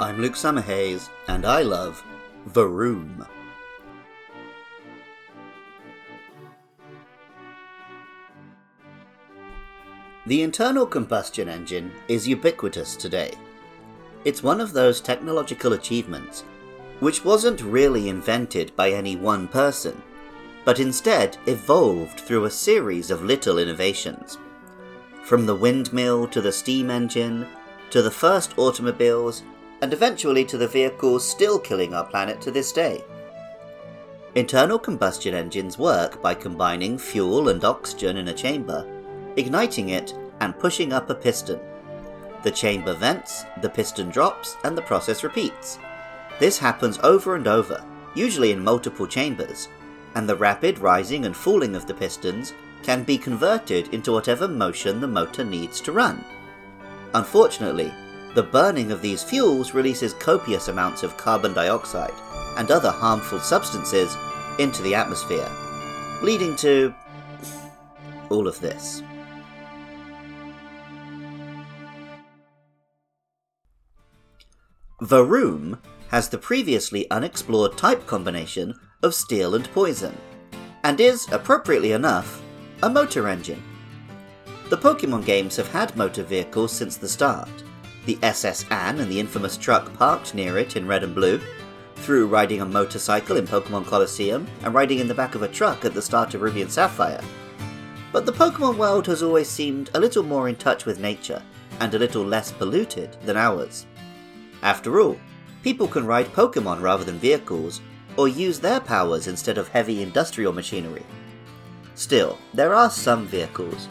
I'm Luke Summerhays, and I love Varoom. The internal combustion engine is ubiquitous today. It's one of those technological achievements which wasn't really invented by any one person, but instead evolved through a series of little innovations. From the windmill to the steam engine, to the first automobiles, and eventually to the vehicles still killing our planet to this day. Internal combustion engines work by combining fuel and oxygen in a chamber igniting it, and pushing up a piston. The chamber vents, the piston drops, and the process repeats. This happens over and over, usually in multiple chambers, and the rapid rising and falling of the pistons can be converted into whatever motion the motor needs to run. Unfortunately, the burning of these fuels releases copious amounts of carbon dioxide and other harmful substances into the atmosphere, leading to all of this. Varoom has the previously unexplored type combination of steel and poison, and is, appropriately enough, a motor engine. The Pokemon games have had motor vehicles since the start. The SS Anne and the infamous truck parked near it in red and blue, through riding a motorcycle in Pokemon Colosseum and riding in the back of a truck at the start of Ruby and Sapphire. But the Pokemon world has always seemed a little more in touch with nature and a little less polluted than ours. After all, people can ride Pokemon rather than vehicles, or use their powers instead of heavy industrial machinery. Still, there are some vehicles,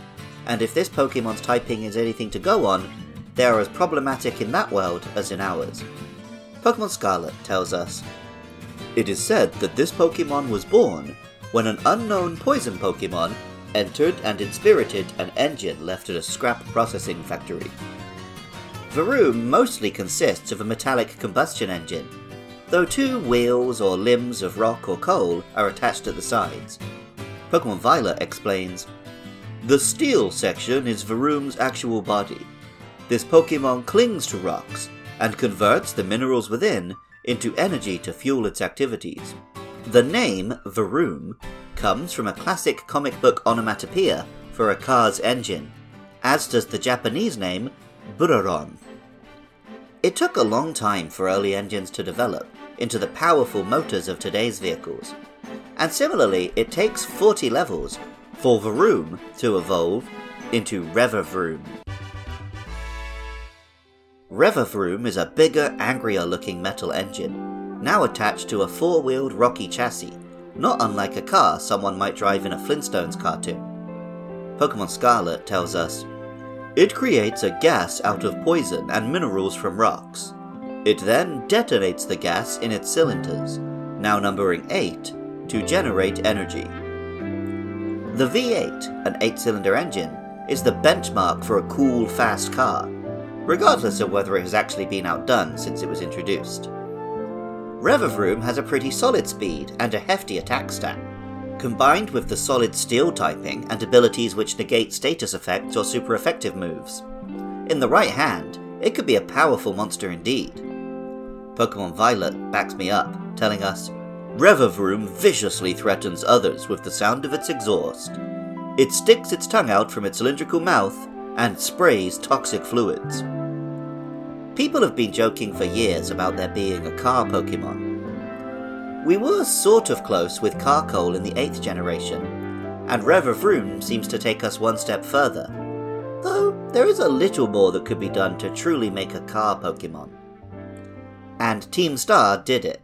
and if this Pokemon's typing is anything to go on, they are as problematic in that world as in ours. Pokemon Scarlet tells us It is said that this Pokemon was born when an unknown poison Pokemon entered and inspirited an engine left at a scrap processing factory. Varoom mostly consists of a metallic combustion engine, though two wheels or limbs of rock or coal are attached at the sides. Pokemon Violet explains The steel section is Varoom's actual body. This Pokemon clings to rocks and converts the minerals within into energy to fuel its activities. The name Varoom comes from a classic comic book onomatopoeia for a car's engine, as does the Japanese name Buroron. It took a long time for early engines to develop into the powerful motors of today's vehicles. And similarly, it takes 40 levels for Varoom to evolve into Revavroom. Revavroom is a bigger, angrier looking metal engine, now attached to a four wheeled rocky chassis, not unlike a car someone might drive in a Flintstones cartoon. Pokemon Scarlet tells us it creates a gas out of poison and minerals from rocks. It then detonates the gas in its cylinders, now numbering 8, to generate energy. The V8, an 8 cylinder engine, is the benchmark for a cool, fast car, regardless of whether it has actually been outdone since it was introduced. Revavroom has a pretty solid speed and a hefty attack stat, combined with the solid steel typing and abilities which negate status effects or super effective moves. In the right hand, it could be a powerful monster indeed. Pokemon Violet backs me up, telling us Revavroom viciously threatens others with the sound of its exhaust. It sticks its tongue out from its cylindrical mouth and sprays toxic fluids. People have been joking for years about there being a car Pokemon, we were sort of close with Carkol in the 8th generation, and Revavroom seems to take us one step further. Though there is a little more that could be done to truly make a car Pokemon. And Team Star did it.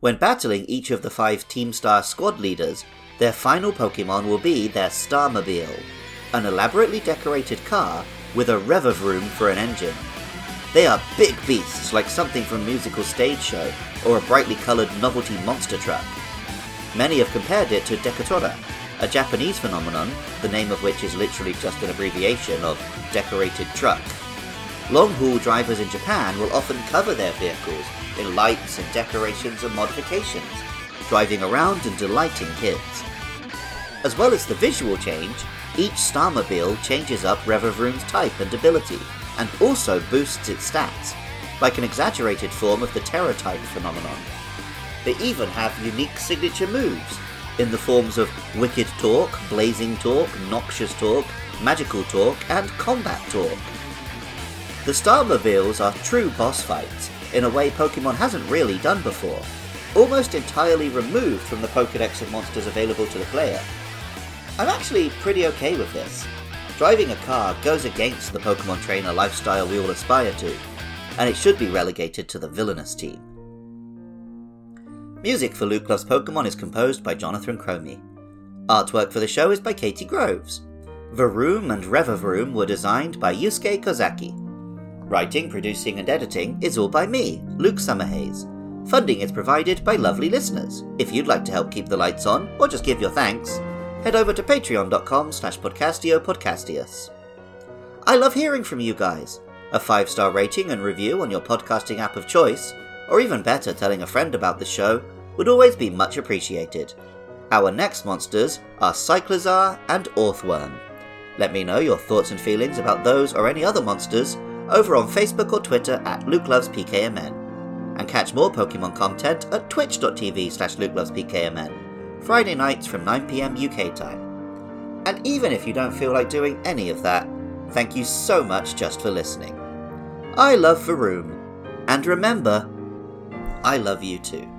When battling each of the five Team Star squad leaders, their final Pokemon will be their Starmobile, an elaborately decorated car with a Revavroom for an engine. They are big beasts, like something from a musical stage show, or a brightly coloured novelty monster truck. Many have compared it to Dekotora, a Japanese phenomenon, the name of which is literally just an abbreviation of decorated truck. Long haul drivers in Japan will often cover their vehicles in lights and decorations and modifications, driving around and delighting kids. As well as the visual change, each Starmobile changes up Revavroom's type and ability, and also boosts its stats, like an exaggerated form of the Tera-type phenomenon. They even have unique signature moves, in the forms of Wicked Torque, Blazing Torque, Noxious Torque, Magical Torque, and Combat Torque. The Starmobiles are true boss fights, in a way Pokemon hasn't really done before, almost entirely removed from the Pokedex of monsters available to the player. I'm actually pretty okay with this. Driving a car goes against the Pokemon trainer lifestyle we all aspire to, and it should be relegated to the villainous team. Music for Luke Loves Pokemon is composed by Jonathan Cromie. Artwork for the show is by Katie Groves. Varoom and Revavroom were designed by Yusuke Kozaki. Writing, producing, and editing is all by me, Luke Summerhays. Funding is provided by lovely listeners. If you'd like to help keep the lights on, or just give your thanks, head over to patreon.com slash podcastio I love hearing from you guys. A five star rating and review on your podcasting app of choice, or even better, telling a friend about the show, would always be much appreciated. Our next monsters are Cyclizar and Orthworm. Let me know your thoughts and feelings about those or any other monsters over on Facebook or Twitter at Luke Loves PKMN and catch more Pokemon content at twitch.tv slash lukelovespkmn, Friday nights from 9pm UK time. And even if you don't feel like doing any of that, thank you so much just for listening. I love Varoom, and remember, I love you too.